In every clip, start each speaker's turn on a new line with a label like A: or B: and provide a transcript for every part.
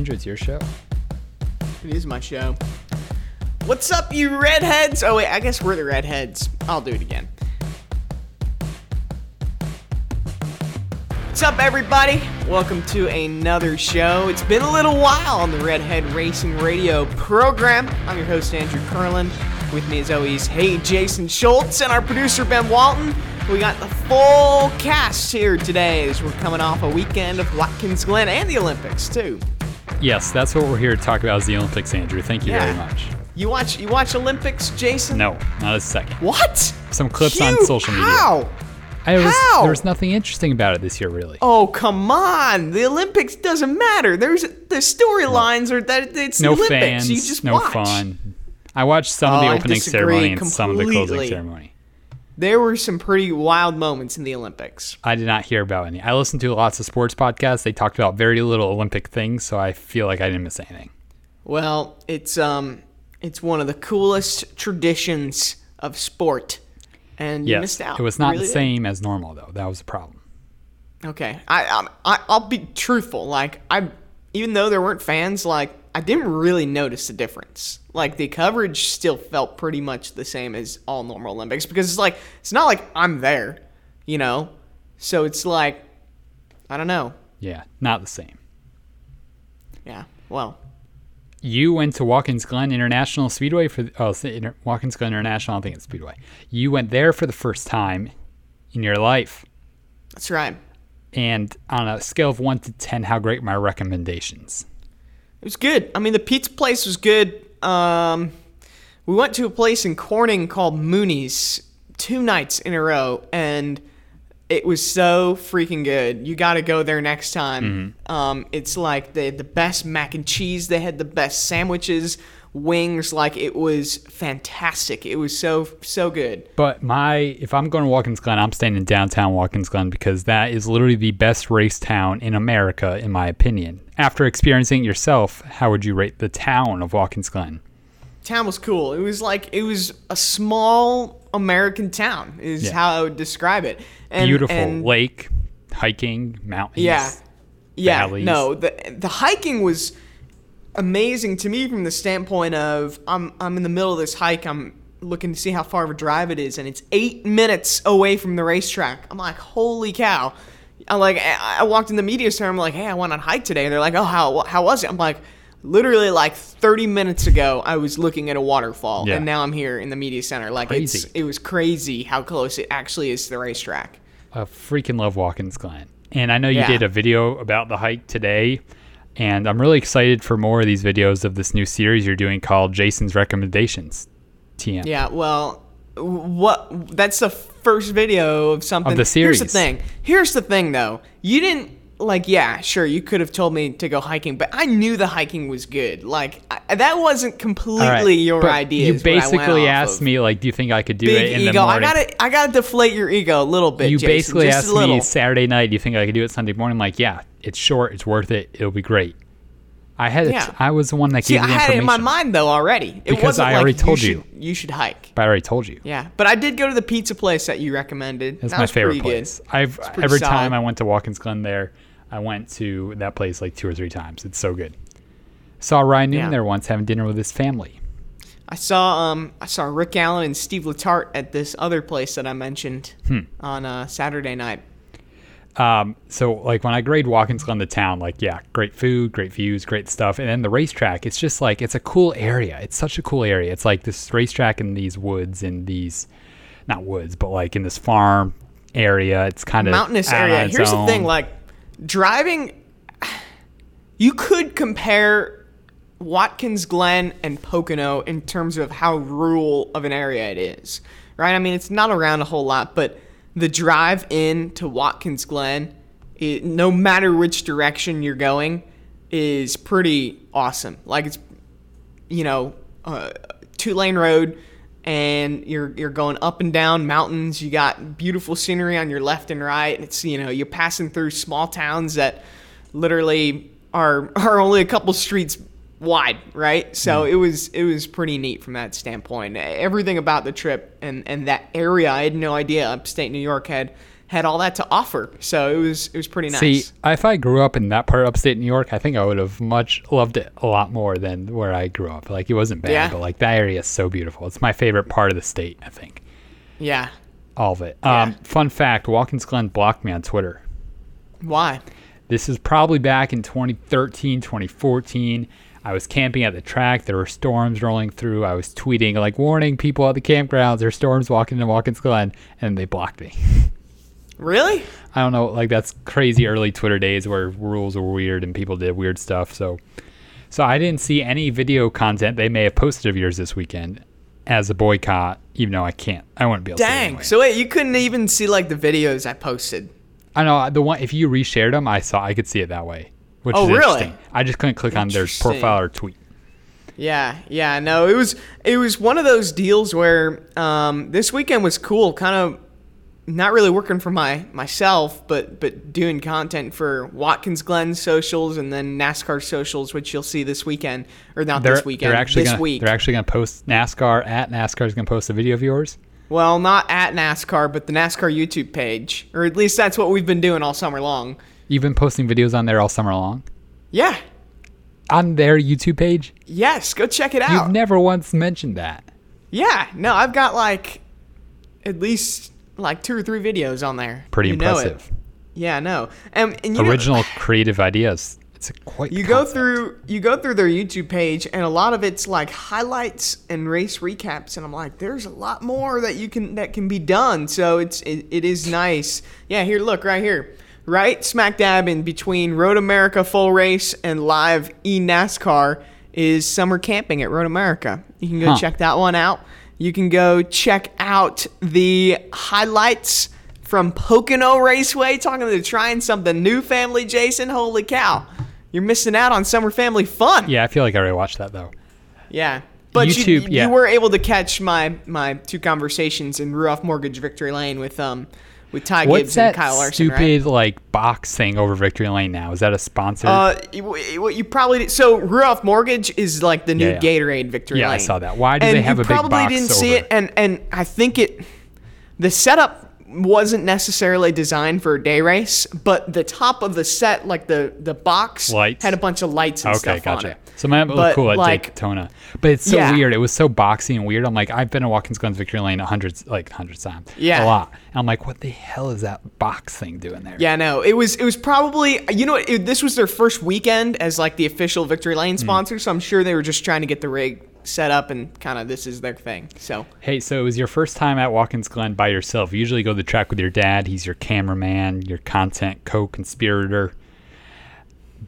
A: Andrew, it's your show.
B: It is my show. What's up, you redheads? Oh, wait, I guess we're the redheads. I'll do it again. What's up, everybody? Welcome to another show. It's been a little while on the Redhead Racing Radio program. I'm your host, Andrew Curlin. With me, as always, hey, Jason Schultz, and our producer, Ben Walton. We got the full cast here today as we're coming off a weekend of Watkins Glen and the Olympics, too.
A: Yes, that's what we're here to talk about is the Olympics, Andrew. Thank you
B: Yeah.
A: very much.
B: You watch you watch Olympics, Jason?
A: No, not a second.
B: What?
A: Some clips on social media.
B: How?
A: I was,
B: How?
A: There was nothing interesting about it this year, really.
B: Oh come on! The Olympics doesn't matter. There's the storylines are that it's
A: no
B: Olympics.
A: fans,
B: you just
A: no
B: watch.
A: fun. I watched some of
B: Oh,
A: the opening
B: disagree
A: ceremony and some of the closing ceremony.
B: There were some pretty wild moments in the Olympics.
A: I did not hear about any. I listened to lots of sports podcasts. They talked about very little Olympic things, so I feel like I didn't miss anything.
B: Well, it's um, it's one of the coolest traditions of sport, and you missed out.
A: it was not
B: really
A: the same as normal though. That was the problem.
B: Okay, I, I I'll be truthful. Like I, even though there weren't fans, like I didn't really notice the difference. Like the coverage still felt pretty much the same as all normal Olympics because it's like it's not like I'm there, you know. So it's like I don't know.
A: Yeah, not the same.
B: Yeah. Well,
A: You went to Watkins Glen International Speedway for oh Inter- Watkins Glen International. I don't think it's Speedway. You went there for the first time in your life,
B: that's right.
A: And on a scale of one to ten, how great my recommendations?
B: It was good. I mean, the pizza place was good. Um, we went to a place in Corning called Mooney's two nights in a row, and it was so freaking good. You got to go there next time. Um, it's like they had the best mac and cheese. They had the best sandwiches, wings. Like it was fantastic. It was so so good.
A: But my, if I'm going to Watkins Glen, I'm staying in downtown Watkins Glen because that is literally the best race town in America, in my opinion. After experiencing it yourself, how would you rate the town of Watkins Glen?
B: town was cool. It was like it was a small American town. Is
A: Yeah.
B: how I would describe it. And,
A: Beautiful
B: and-
A: lake, hiking, mountains.
B: Yeah. Yeah.
A: valleys.
B: No, the the hiking was amazing to me from the standpoint of I'm I'm in the middle of this hike. I'm looking to see how far of a drive it is, and it's eight minutes away from the racetrack. I'm like, holy cow! I'm like, I I walked in the media center. I'm like, hey, I went on a hike today, and they're like, oh, how how was it? I'm like. Literally, like 30 minutes ago, I was looking at a waterfall,
A: Yeah.
B: and now I'm here in the media center. Like
A: Crazy.
B: it's it was crazy how close it actually is to the racetrack.
A: I freaking love Watkins Glen. And I know you
B: Yeah.
A: did a video about the hike today. And I'm really excited for more of these videos of this new series you're doing called Jason's Recommendations. TM.
B: Yeah, well, what? That's the first video of something.
A: Of the series.
B: Here's the thing. Here's the thing, though. You didn't like. Yeah, sure. You could have told me to go hiking, but I knew the hiking was good. Like I, that wasn't completely
A: right,
B: your idea.
A: You
B: is what I went
A: basically asked
B: of.
A: me, like, do you think I could do
B: Big
A: it in the
B: ego. I gotta, I gotta deflate your ego a little bit.
A: you
B: Jason,
A: basically asked me Saturday night, do you think I could do it Sunday morning? I'm like, yeah, it's short, it's worth it, it'll be great. I had it.
B: Yeah.
A: I was the one that
B: See,
A: gave
B: I
A: you the
B: had it in my mind though already. It
A: Because
B: wasn't
A: I
B: like
A: already told you.
B: Should, you should hike.
A: But I already told you.
B: Yeah, but I did go to the pizza place that you recommended.
A: that's
B: That
A: my favorite
B: pretty good.
A: place. I've every time. I went to Watkins Glen there, I went to that place like two or three times. It's so good. Saw Ryan Newman
B: Yeah.
A: there once having dinner with his family.
B: I saw um I saw Rick Allen and Steve Letarte at this other place that I mentioned
A: Hmm.
B: on uh, Saturday night.
A: Um, so like when I grade Watkins Glen the town, like yeah, great food, great views, great stuff, and then the racetrack. It's just like it's a cool area. It's such a cool area. It's like this racetrack in these woods, in these not woods, but like in this farm area. It's kind of
B: Mountainous area. Here's the thing, like driving you could compare Watkins Glen and Pocono in terms of how rural of an area it is. Right? I mean, it's not around a whole lot, but the drive in to Watkins Glen, it, no matter which direction you're going, is pretty awesome. Like it's you know, uh, two lane road, and you're you're going up and down mountains. You got beautiful scenery on your left and right. And it's you know you're passing through small towns that literally are are only a couple streets wide, right? So mm-hmm. it was it was pretty neat from that standpoint. Everything about the trip and and that area, I had no idea upstate New York had had all that to offer. So it was it was pretty nice.
A: See, if I grew up in that part of upstate New York, I think I would have much loved it a lot more than where I grew up. Like it wasn't bad,
B: Yeah.
A: but like that area is so beautiful. It's my favorite part of the state. I think
B: yeah.
A: all of it.
B: Yeah.
A: Um, fun fact: Watkins Glen blocked me on Twitter.
B: Why?
A: This is probably back in 2013, 2014. I was camping at the track. There were storms rolling through. I was tweeting like warning people at the campgrounds. There's storms walking into Watkins Glen, and they blocked me.
B: Really?
A: I don't know, like that's crazy early Twitter days where rules were weird and people did weird stuff. So, so I didn't see any video content they may have posted of yours this weekend as a boycott, even though I can't. I wouldn't be able to.
B: Dang.
A: anyway.
B: So wait, you couldn't even see like the videos I posted.
A: I know the one if you reshared them, I saw I could see it that way, which
B: Oh,
A: is
B: really?
A: I just couldn't click on their profile or tweet.
B: Yeah, yeah, no, it was it was one of those deals where um, this weekend was cool, kind of not really working for my myself, but but doing content for Watkins Glen socials and then NASCAR socials, which you'll see this weekend or not
A: They're,
B: this weekend,
A: they're actually
B: this
A: gonna,
B: week.
A: They're actually going to post NASCAR at NASCAR is going to post a video of yours.
B: well, not at NASCAR, but the NASCAR YouTube page, or at least that's what we've been doing all summer long.
A: You've been posting videos on there all summer long
B: Yeah,
A: on their YouTube page.
B: yes, go check it out.
A: You've never once mentioned that.
B: Yeah, no, I've got like at least like two or three videos on there.
A: Pretty
B: You
A: impressive.
B: Yeah, no, and, and you know-
A: Original creative ideas. It's a quite.
B: you
A: the
B: go through you go through their YouTube page, and a lot of it's like highlights and race recaps, and I'm like, there's a lot more that you can that can be done. So it's it, it is nice. Yeah, here, look right here, right smack dab in between Road America full race and live e NASCAR is summer camping at Road America. You can go
A: Huh.
B: check that one out. You can go check out the highlights from Pocono Raceway, talking to trying something new, family. Jason, holy cow, you're missing out on summer family fun.
A: Yeah, I feel like I already watched that though.
B: Yeah. But you,
A: YouTube, yeah.
B: you were able to catch my my two conversations in Ruoff Mortgage Victory Lane with um with Ty
A: What's
B: Gibbs and Kyle Larson,
A: stupid like box thing over Victory Lane now? Is that a sponsor?
B: Uh, you- what you probably did, so Ruoff Mortgage is like the new
A: Yeah, yeah.
B: Gatorade Victory Lane.
A: Yeah, I saw that. Why do
B: and
A: they have a big box?
B: probably didn't see it, and and I think it the setup wasn't necessarily designed for a day race, but the top of the set, like the the box,
A: Lights?
B: had a bunch of lights and
A: okay,
B: stuff on it.
A: So might look
B: But,
A: cool at
B: like-
A: Daytona, but it's so
B: Yeah.
A: weird. It was so boxy and weird. I'm like, I've been to Watkins Glen's Victory Lane a hundreds, like hundreds times.
B: Yeah.
A: a lot. And I'm like, what the hell is that box thing doing there?
B: Yeah, no, it was it was probably you know it, this was their first weekend as like the official Victory Lane
A: Hmm.
B: sponsor, so I'm sure they were just trying to get the rig set up and kind of this is their thing. So
A: Hey, so it was your first time at Watkins Glen by yourself. You usually go to the track with your dad. He's your cameraman, your content co-conspirator.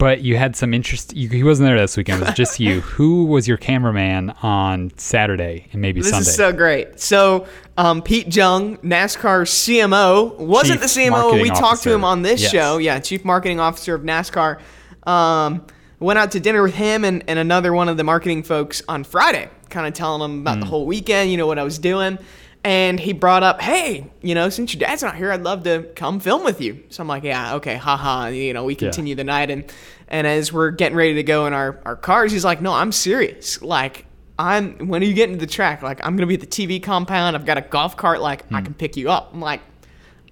A: But you had some interest. You, he wasn't there this weekend. It was just you. Who was your cameraman on Saturday and maybe
B: this
A: Sunday?
B: is so great. So um, Pete Jung, NASCAR CMO, wasn't
A: Chief
B: the CMO when we
A: Marketing
B: talked to him on this
A: Yes.
B: show. Yeah, Chief Marketing Officer of NASCAR. Um, went out to dinner with him and, and another one of the marketing folks on Friday, kind of telling him
A: Hmm.
B: about the whole weekend, you know, what I was doing. And he brought up, hey, you know, since your dad's not here, I'd love to come film with you. So I'm like, yeah, okay, haha. You know, we continue the night. And, and as we're getting ready to go in our, our cars, he's like, no, I'm serious. Like, I'm, when are you getting to the track? Like, I'm going to be at the TV compound. I've got a golf cart. Like, I can pick you up. I'm like,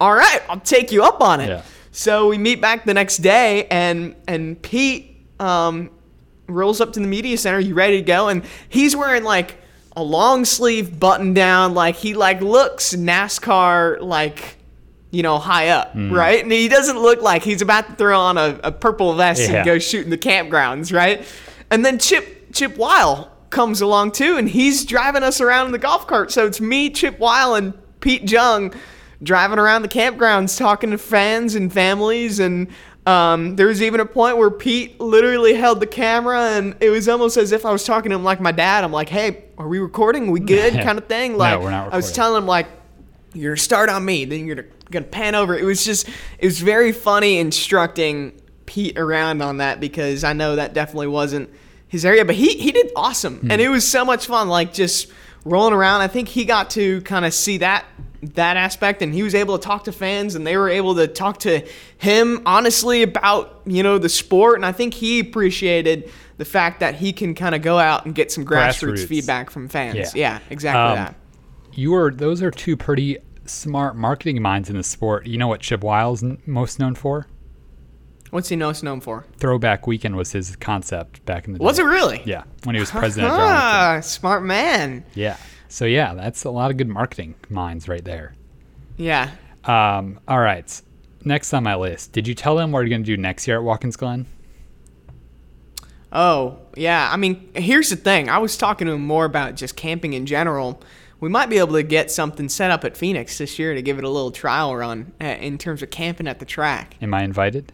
B: all right, I'll take you up on it.
A: Yeah.
B: So we meet back the next day, and and Pete um, rolls up to the media center. You ready to go? And he's wearing like a long sleeve button down, like he like looks NASCAR like you know high up,
A: Mm.
B: right? And he doesn't look like he's about to throw on a, a purple vest
A: Yeah.
B: and go shoot in the campgrounds, right? And then Chip Chip Weil comes along too, and he's driving us around in the golf cart. So it's me, Chip Weil, and Pete Jung driving around the campgrounds talking to fans and families and um, there was even a point where Pete literally held the camera and it was almost as if I was talking to him like my dad. I'm like, hey, are we recording? we good? kind of thing. Like
A: we're not recording.
B: I was telling him like, you're gonna start on me, then you're gonna, gonna pan over. It was just, it was very funny instructing Pete around on that because I know that definitely wasn't his area, but he he did awesome,
A: Hmm.
B: and it was so much fun. Like just rolling around. I think he got to kind of see that that aspect, and he was able to talk to fans, and they were able to talk to him honestly about you know the sport, and I think he appreciated the fact that he can kind of go out and get some grassroots,
A: Grassroots.
B: feedback from fans.
A: Yeah.
B: Yeah, exactly
A: Um,
B: that.
A: you were those are two pretty smart marketing minds in the sport. You know what Chip Weil's most known for?
B: What's he most known for?
A: Throwback Weekend was his concept back in the day.
B: Was it really?
A: Yeah, when he was president.
B: Ah, smart man.
A: Yeah. So yeah, that's a lot of good marketing minds right there.
B: Yeah.
A: Um, all right. Next on my list, did you tell them what you're going to do next year at Watkins Glen?
B: Oh, yeah. I mean, here's the thing. I was talking to him more about just camping in general. We might be able to get something set up at Phoenix this year to give it a little trial run uh, in terms of camping at the track.
A: Am I invited?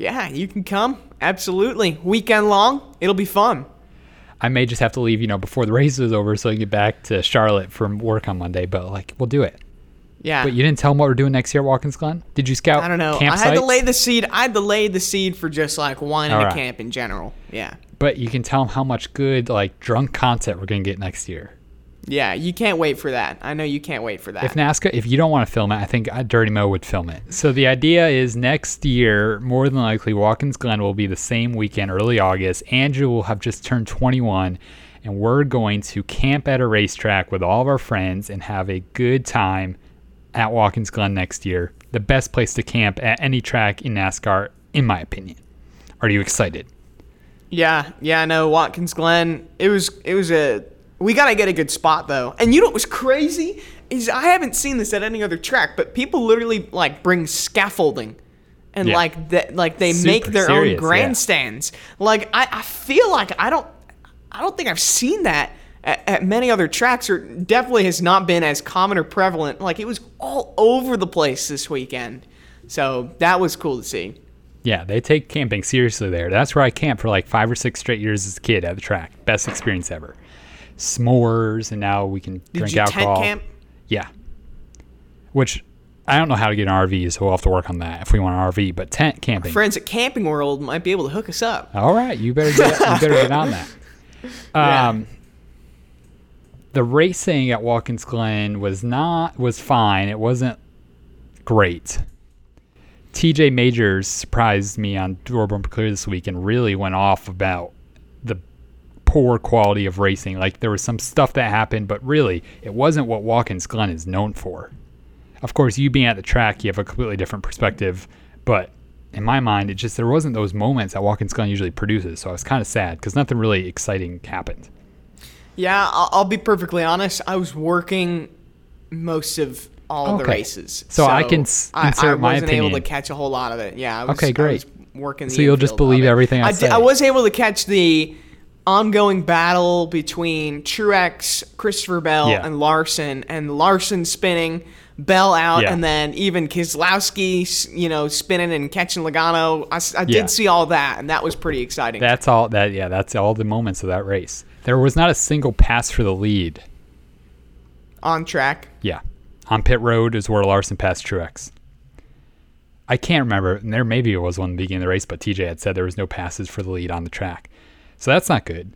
B: Yeah, you can come. Absolutely. Weekend long. It'll be fun.
A: I may just have to leave, you know, before the race is over so I can get back to Charlotte from work on Monday, but like we'll do it.
B: Yeah.
A: But you didn't tell them what we're doing next year at Watkins Glen? Did you scout
B: I don't know.
A: campsites?
B: I had to lay the seed. I had to lay the seed for just like
A: All
B: to
A: right.
B: camp in general. Yeah.
A: but you can tell them how much good like drunk content we're going to get next year.
B: Yeah, you can't wait for that. I know you can't wait for that.
A: If NASCAR, if you don't want to film it, I think uh, Dirty Mo would film it. So the idea is next year, more than likely, Watkins Glen will be the same weekend, early August. Andrew will have just turned 21, and we're going to camp at a racetrack with all of our friends and have a good time at Watkins Glen next year. The best place to camp at any track in NASCAR, in my opinion. Are you excited?
B: Yeah, yeah, I know Watkins Glen. It was it was a we gotta get a good spot though. And you know what was crazy? Is I haven't seen this at any other track, but people literally like bring scaffolding and
A: Yeah.
B: like that like they
A: Super
B: make their
A: serious,
B: own
A: yeah.
B: grandstands. Like I, I feel like I don't I don't think I've seen that at, at many other tracks or definitely has not been as common or prevalent. Like it was all over the place this weekend. So that was cool to see.
A: Yeah, they take camping seriously there. That's where I camped for like five or six straight years as a kid at the track. Best experience ever. S'mores, and now we can
B: Did
A: drink
B: you
A: alcohol.
B: tent camp?
A: Yeah. Which I don't know how to get an RV, so we'll have to work on that if we want an RV. But tent camping.
B: Friends at Camping World might be able to hook us up.
A: All right, you better get you better get on that.
B: Yeah.
A: Um, the racing at Watkins Glen was not was fine. It wasn't great. TJ Majors surprised me on Door Bumper Clear this week and really went off about poor quality of racing. Like there was some stuff that happened, but really it wasn't what Watkins Glen is known for. Of course, you being at the track, you have a completely different perspective, but in my mind, it just there wasn't those moments that Watkins Glen usually produces. So I was kind of sad because nothing really exciting happened.
B: Yeah, I'll, I'll be perfectly honest. I was working most of all of the races,
A: So I can s-
B: I, I
A: insert my
B: wasn't able to catch a whole lot of it. Yeah. I was,
A: Okay, great.
B: working.
A: So you'll just believe everything I
B: did-
A: say.
B: I was able to catch the ongoing battle between Truex, Christopher Bell,
A: Yeah.
B: and Larson, and Larson spinning. Bell out,
A: Yeah.
B: and then even Keselowski, you know, spinning and catching Logano. I did
A: Yeah.
B: see all that, and that was pretty exciting.
A: That's all that yeah, that's all the moments of that race. There was not a single pass for the lead.
B: on track.
A: Yeah. On pit road is where Larson passed Truex. I can't remember. And there maybe it was one at the beginning of the race, but TJ had said there was no passes for the lead on the track. So that's not good.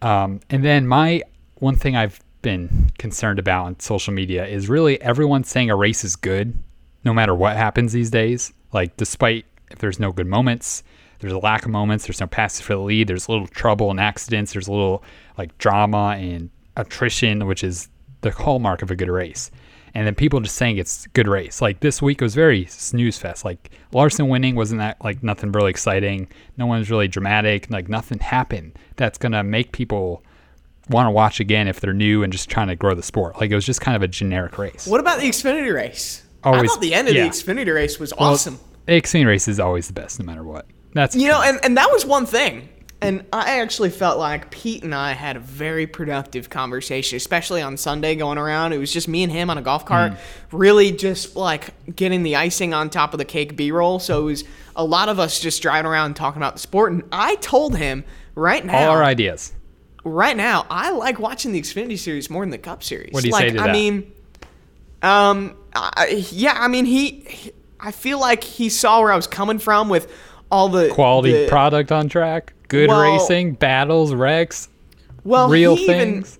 A: Um, and then my one thing I've been concerned about on social media is really everyone saying a race is good, no matter what happens these days. Like despite if there's no good moments, there's a lack of moments, there's no passes for the lead, there's a little trouble and accidents, there's a little like drama and attrition, which is the hallmark of a good race. And then people just saying it's good race. Like this week was very snooze fest. Like Larson winning wasn't that like nothing really exciting. No one's really dramatic. Like nothing happened that's gonna make people want to watch again if they're new and just trying to grow the sport. Like it was just kind of a generic race.
B: What about the Xfinity race? I
A: Always-
B: thought the end of
A: yeah.
B: the Xfinity race was
A: Well,
B: awesome.
A: The Xfinity race is always the best, no matter what. That's
B: You know, and, and that was one thing. And I actually felt like Pete and I had a very productive conversation, especially on Sunday going around. It was just me and him on a golf cart, really just like getting the icing on top of the cake B roll. So it was a lot of us just driving around talking about the sport. And I told him right now,
A: all our ideas.
B: right now, I like watching the Xfinity Series more than the Cup Series.
A: What do you
B: like,
A: say to
B: I
A: that?
B: mean, um, I, yeah, I mean, he, he- I feel like he saw where I was coming from with all the
A: Quality
B: the-
A: product on track, good
B: Well-
A: racing, battles, wrecks,
B: well,
A: real
B: he even-
A: things.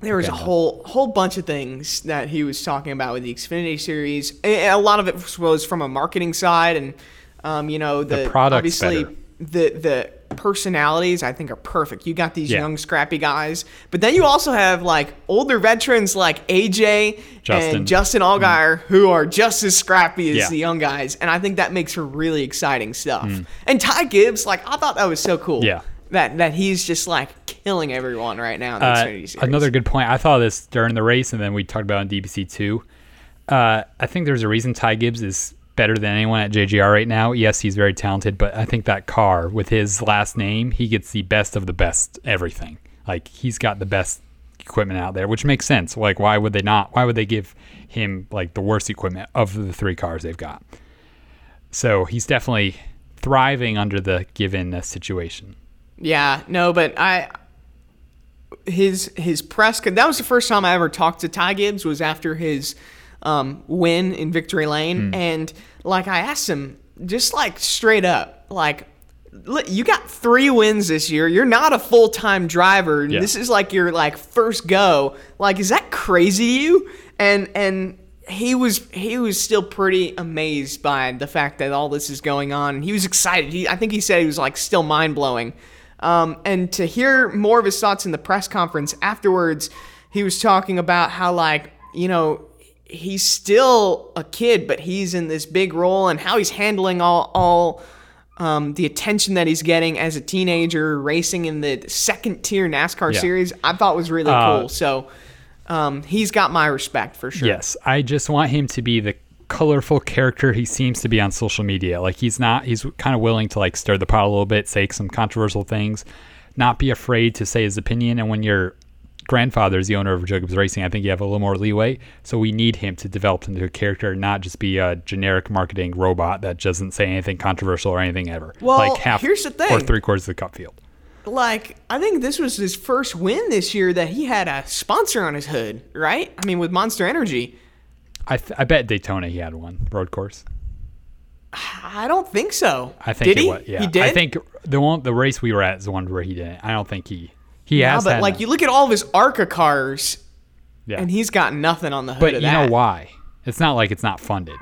B: there was a
A: Okay, no.
B: whole whole bunch of things that he was talking about with the Xfinity Series. A a lot of it was from a marketing side, and um, you know the,
A: The
B: obviously
A: better.
B: the the personalities I think are perfect. You got these
A: Yeah.
B: young scrappy guys, but then you also have like older veterans like AJ
A: Justin.
B: and Justin Allgaier who are just as scrappy as
A: Yeah.
B: the young guys, and I think that makes for really exciting stuff. And Ty Gibbs, like I thought that was so cool.
A: Yeah.
B: That that he's just like killing everyone right now
A: Uh, another good point. I thought this during the race, and then we talked about it in DBC too. Uh, I think there's a reason Ty Gibbs is better than anyone at JGR right now. Yes, he's very talented, but I think that car with his last name, he gets the best of the best everything. Like he's got the best equipment out there, which makes sense. Like why would they not? Why would they give him like the worst equipment of the three cars they've got? So he's definitely thriving under the given uh, situation.
B: Yeah, no, but I his his press that was the first time I ever talked to Ty Gibbs was after his um, win in Victory Lane,
A: Hmm.
B: and like I asked him just like straight up, like. You got three wins this year. You're not a full time driver.
A: Yeah.
B: This is like your like first go. Like, is that crazy to you? And and he was he was still pretty amazed by the fact that all this is going on. He was excited. He, I think he said he was like still mind blowing. Um, and to hear more of his thoughts in the press conference afterwards, he was talking about how like you know he's still a kid, but he's in this big role, and how he's handling all all um, the attention that he's getting as a teenager racing in the second tier NASCAR
A: Yeah.
B: series. I thought was really
A: Uh,
B: cool. So um, he's got my respect for sure.
A: Yes, I just want him to be the colorful character he seems to be on social media. Like he's not he's kind of willing to like stir the pot a little bit, say some controversial things, not be afraid to say his opinion and when your grandfather is the owner of Joe Gibbs Racing, I think you have a little more leeway. So we need him to develop into a character, not just be a generic marketing robot that doesn't say anything controversial or anything ever.
B: Well,
A: like half
B: here's the thing.
A: or three quarters of the cup field.
B: Like I think this was his first win this year that he had a sponsor on his hood, right? I mean, with Monster Energy.
A: I, th- I bet Daytona he had one road course.
B: I don't think so.
A: I think
B: did he?
A: was. Yeah,
B: he did.
A: I think the one the race we were at is the one where he didn't. I don't think he he
B: Yeah,
A: has.
B: but like you look at all of his ARCA cars,
A: yeah.
B: and he's got nothing on the hood
A: but
B: of
A: you
B: that.
A: know why? It's not like it's not funded.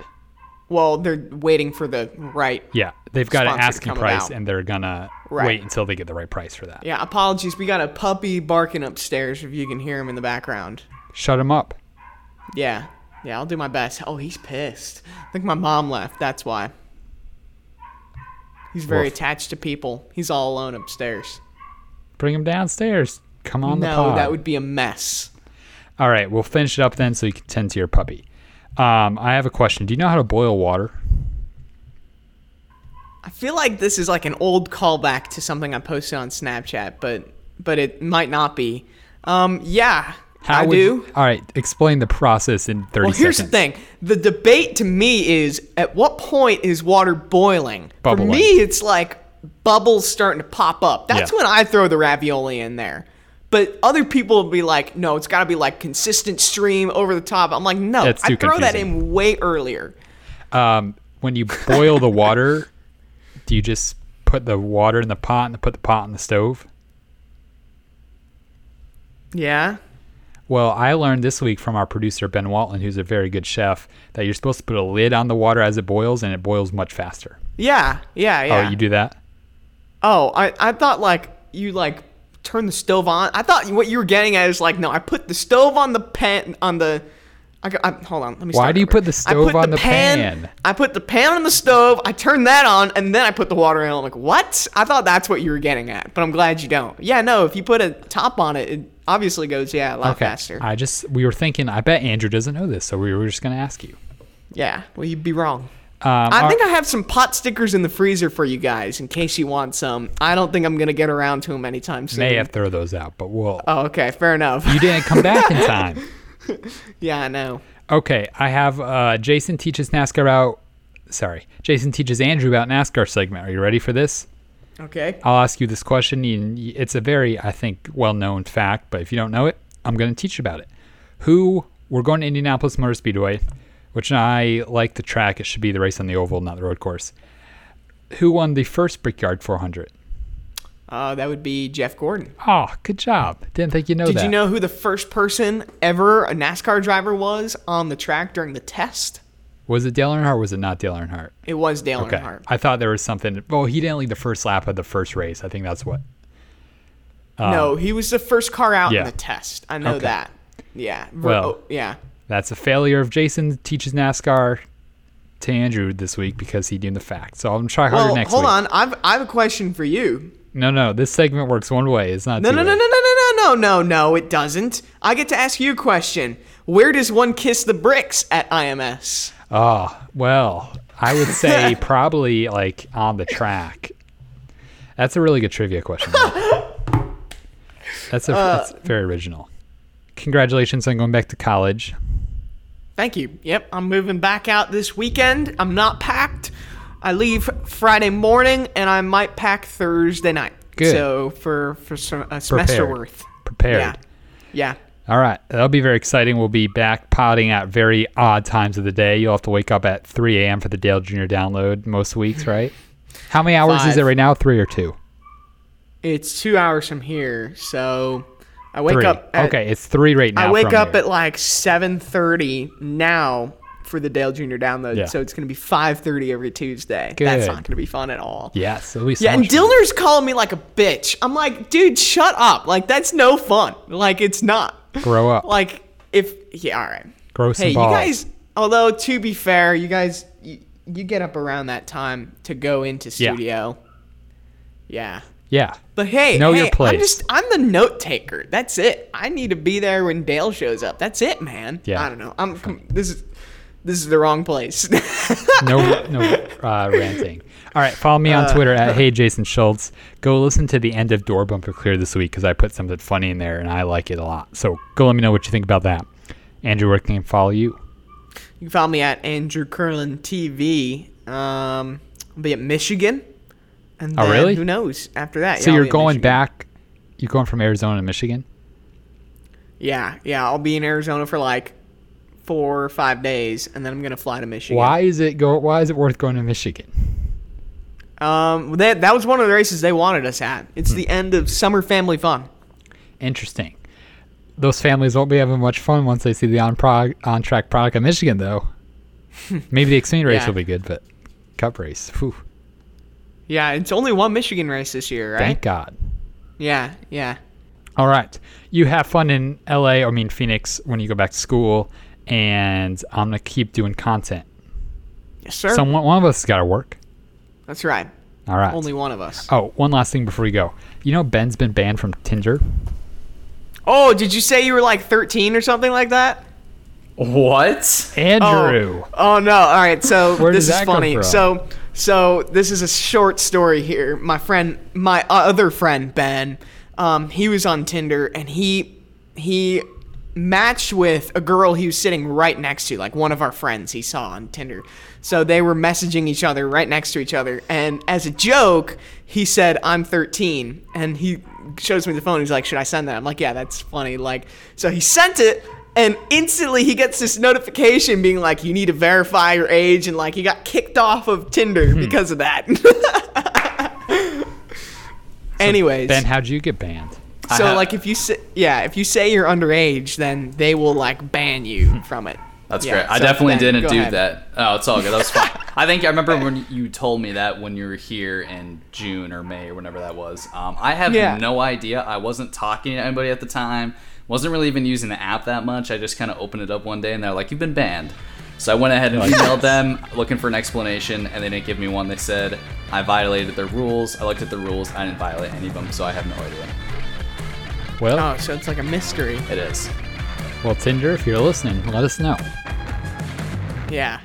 B: Well, they're waiting for the right.
A: Yeah, they've got an asking price, and they're gonna
B: Right.
A: wait until they get the right price for that.
B: Yeah, apologies. We got a puppy barking upstairs. If you can hear him in the background.
A: Shut him up.
B: Yeah, yeah, I'll do my best. Oh, he's pissed. I think my mom left. That's why. He's very attached to people. He's all alone upstairs.
A: Bring him downstairs. Come on the
B: no, that would be a mess.
A: All right, we'll finish it up then, so you can tend to your puppy. Um, I have a question. Do you know how to boil water?
B: I feel like this is like an old callback to something I posted on Snapchat, but but it might not be. Um, yeah,
A: How
B: I
A: would-
B: do.
A: All right, explain the process in 30
B: Well, here's
A: seconds.
B: the thing. The debate to me is at what point is water boiling?
A: Bubbling.
B: For me, it's like bubbles starting to pop up. That's
A: Yeah.
B: when I throw the ravioli in there. But other people will be like, no, it's got to be like consistent stream over the top. I'm like, no, I throw that in way earlier.
A: Um, when you boil the water, do you just put the water in the pot and put the pot on the stove?
B: Yeah.
A: Well, I learned this week from our producer Ben Walton, who's a very good chef, that you're supposed to put a lid on the water as it boils, and it boils much faster.
B: Yeah. Yeah. Yeah.
A: Oh, you do that?
B: Oh, I, I thought like you like turn the stove on. I thought what you were getting at is like no, I put the stove on the pan on the. I, I, hold on, let me.
A: Why do you
B: over.
A: put the stove on the pan?
B: I put the pan on the stove. I turn that on, and then I put the water in. I'm like, what? I thought that's what you were getting at, but I'm glad you don't. Yeah, no. If you put a top on it, it obviously goes yeah a lot
A: Okay.
B: faster.
A: I just we were thinking. I bet Andrew doesn't know this, so we were just going to ask you.
B: yeah, well you'd be wrong.
A: Um,
B: I
A: all-
B: think I have some pot stickers in the freezer for you guys in case you want some. I don't think I'm gonna get around to them anytime soon.
A: may have throw those out, but we'll.
B: Oh, okay, fair enough.
A: You didn't come back in time.
B: yeah, I know.
A: Okay, I have uh, Jason teaches NASCAR about. Sorry, Jason teaches Andrew about NASCAR segment. Are you ready for this?
B: Okay.
A: I'll ask you this question. It's a very, I think, well-known fact, but if you don't know it, I'm going to teach you about it. Who we're going to Indianapolis Motor Speedway, which I like the track. It should be the race on the oval, not the road course. Who won the first Brickyard 400?
B: Uh, that would be Jeff Gordon.
A: Oh, good job. Didn't think you know
B: Did
A: that.
B: you know who the first person ever a NASCAR driver was on the track during the test?
A: Was it Dale Earnhardt? or Was it not Dale Earnhardt?
B: It was Dale
A: Okay.
B: Earnhardt.
A: I thought there was something. Well, he didn't lead the first lap of the first race. I think that's what.
B: no, he was the first car out
A: Um, yeah.
B: in the test. I know
A: Okay.
B: that. Yeah.
A: Well,
B: oh, yeah.
A: That's a failure of Jason teaches NASCAR to Andrew this week because he knew the facts. So I'm gonna try harder
B: Well,
A: next
B: hold
A: week.
B: on. I've I have a question for you.
A: No, no, this segment works one way. It's not
B: No,
A: two
B: no, no, no, no, no, no, no, no, no. It doesn't. I get to ask you a question. Where does one kiss the bricks at IMS?
A: Oh, well, I would say probably like on the track. That's a really good trivia question. that's a
B: Uh,
A: that's very original. Congratulations on going back to college.
B: Thank you. Yep, I'm moving back out this weekend. I'm not packed. I leave Friday morning, and I might pack Thursday night.
A: Good.
B: So for for some, a semester
A: Prepared.
B: worth.
A: Prepared.
B: Yeah. Yeah.
A: All right, that'll be very exciting. We'll be back potting at very odd times of the day. You'll have to wake up at 3 a.m. for the Dale Jr. download most weeks, right? How many hours is it right now? Three or two?
B: It's two hours from here, so I wake
A: Three.
B: up. At,
A: okay, it's three right now.
B: I wake up
A: here.
B: at like 7:30 now for the Dale Jr. download,
A: Yeah.
B: so it's gonna be 5:30 every Tuesday. That's not gonna be fun at all.
A: yes, be so
B: Yeah, and
A: much fun.
B: Dillner's calling me like a bitch. I'm like, dude, shut up. Like that's no fun. Like it's not.
A: Grow up.
B: Like if yeah, all right.
A: Grow some
B: Hey, you guys. Although to be fair, you guys, you, you get up around that time to go into studio. Yeah.
A: Yeah.
B: But hey,
A: Know
B: hey,
A: your place.
B: I'm just I'm the note taker. That's it. I need to be there when Dale shows up. That's it, man.
A: Yeah.
B: I don't know. I'm this is this is the wrong place.
A: no no uh, ranting. All right, follow me
B: Uh,
A: on Twitter at Hey Jason Schultz. Go listen to the end of Door Bumper Clear this week because I put something funny in there and I like it a lot. So go let me know what you think about that. Andrew, where can I follow you?
B: you can follow me at Andrew Curlin TV. Um, I'll be at Michigan. And
A: Oh, really?
B: Who knows after that?
A: So
B: yeah,
A: you're going back. You're going from Arizona to Michigan.
B: Yeah, yeah. I'll be in Arizona for like four or five days, and then I'm gonna fly to Michigan.
A: Why is it go? Why is it worth going to Michigan?
B: Um, that that was one of the races they wanted us at. It's
A: Hmm.
B: the end of summer family fun.
A: Interesting. Those families won't be having much fun once they see the on prog- on track product of Michigan, though. Maybe the Xfinity race
B: Yeah.
A: will be good, but Cup race, whew,
B: Yeah, it's only one Michigan race this year, right?
A: thank God.
B: Yeah, yeah.
A: All right. You have fun in LA, or I mean Phoenix, when you go back to school, and I'm gonna keep doing content.
B: Yes, sir.
A: Someone, one of us has got to work.
B: That's right.
A: All right.
B: Only one of us.
A: Oh, one last thing before we go. You know Ben's been banned from Tinder.
B: Oh, did you say you were like 13 or something like that?
C: What?
A: Andrew.
B: Oh, oh no! All right, so
A: Where
B: this
A: does
B: is
A: that come
B: funny.
A: from?
B: So, so this is a short story here. My friend, my other friend Ben, um, he was on Tinder and he he matched with a girl he was sitting right next to, like one of our friends he saw on Tinder. So they were messaging each other right next to each other, and as a joke, he said, "I'm 13," and he shows me the phone. He's like, "Should I send that?" I'm like, "Yeah, that's funny." Like, so he sent it. And instantly he gets this notification being like, you need to verify your age, and like he got kicked off of Tinder hmm. because of that. Anyways,
A: Ben, how'd you get banned?
B: so
C: ha-
B: like if you say yeah, if you say you're underage, then they will like ban you hmm. from it.
C: That's
B: Yeah,
C: great. I definitely
B: Ben,
C: didn't do
B: ahead.
C: that. Oh, it's all good. That was fine. I think I remember when you told me that when you were here in June or May or whenever that was. Um, I have
B: Yeah.
C: no idea. I wasn't talking to anybody at the time. Wasn't really even using the app that much. I just kind of opened it up one day and they're like, "You've been banned." So I went ahead and emailed them looking for an explanation, and they didn't give me one. They said I violated their rules. I looked at the rules. I didn't violate any of them, so I have no idea.
A: Well,
B: Oh, so it's like a mystery.
C: It is.
A: Well, Tinder, if you're listening, let us know.
B: Yeah.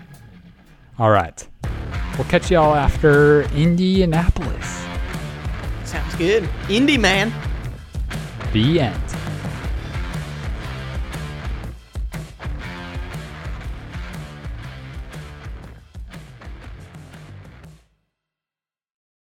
A: All right. We'll catch y'all after Indianapolis.
B: Sounds good. Indie man.
A: The end.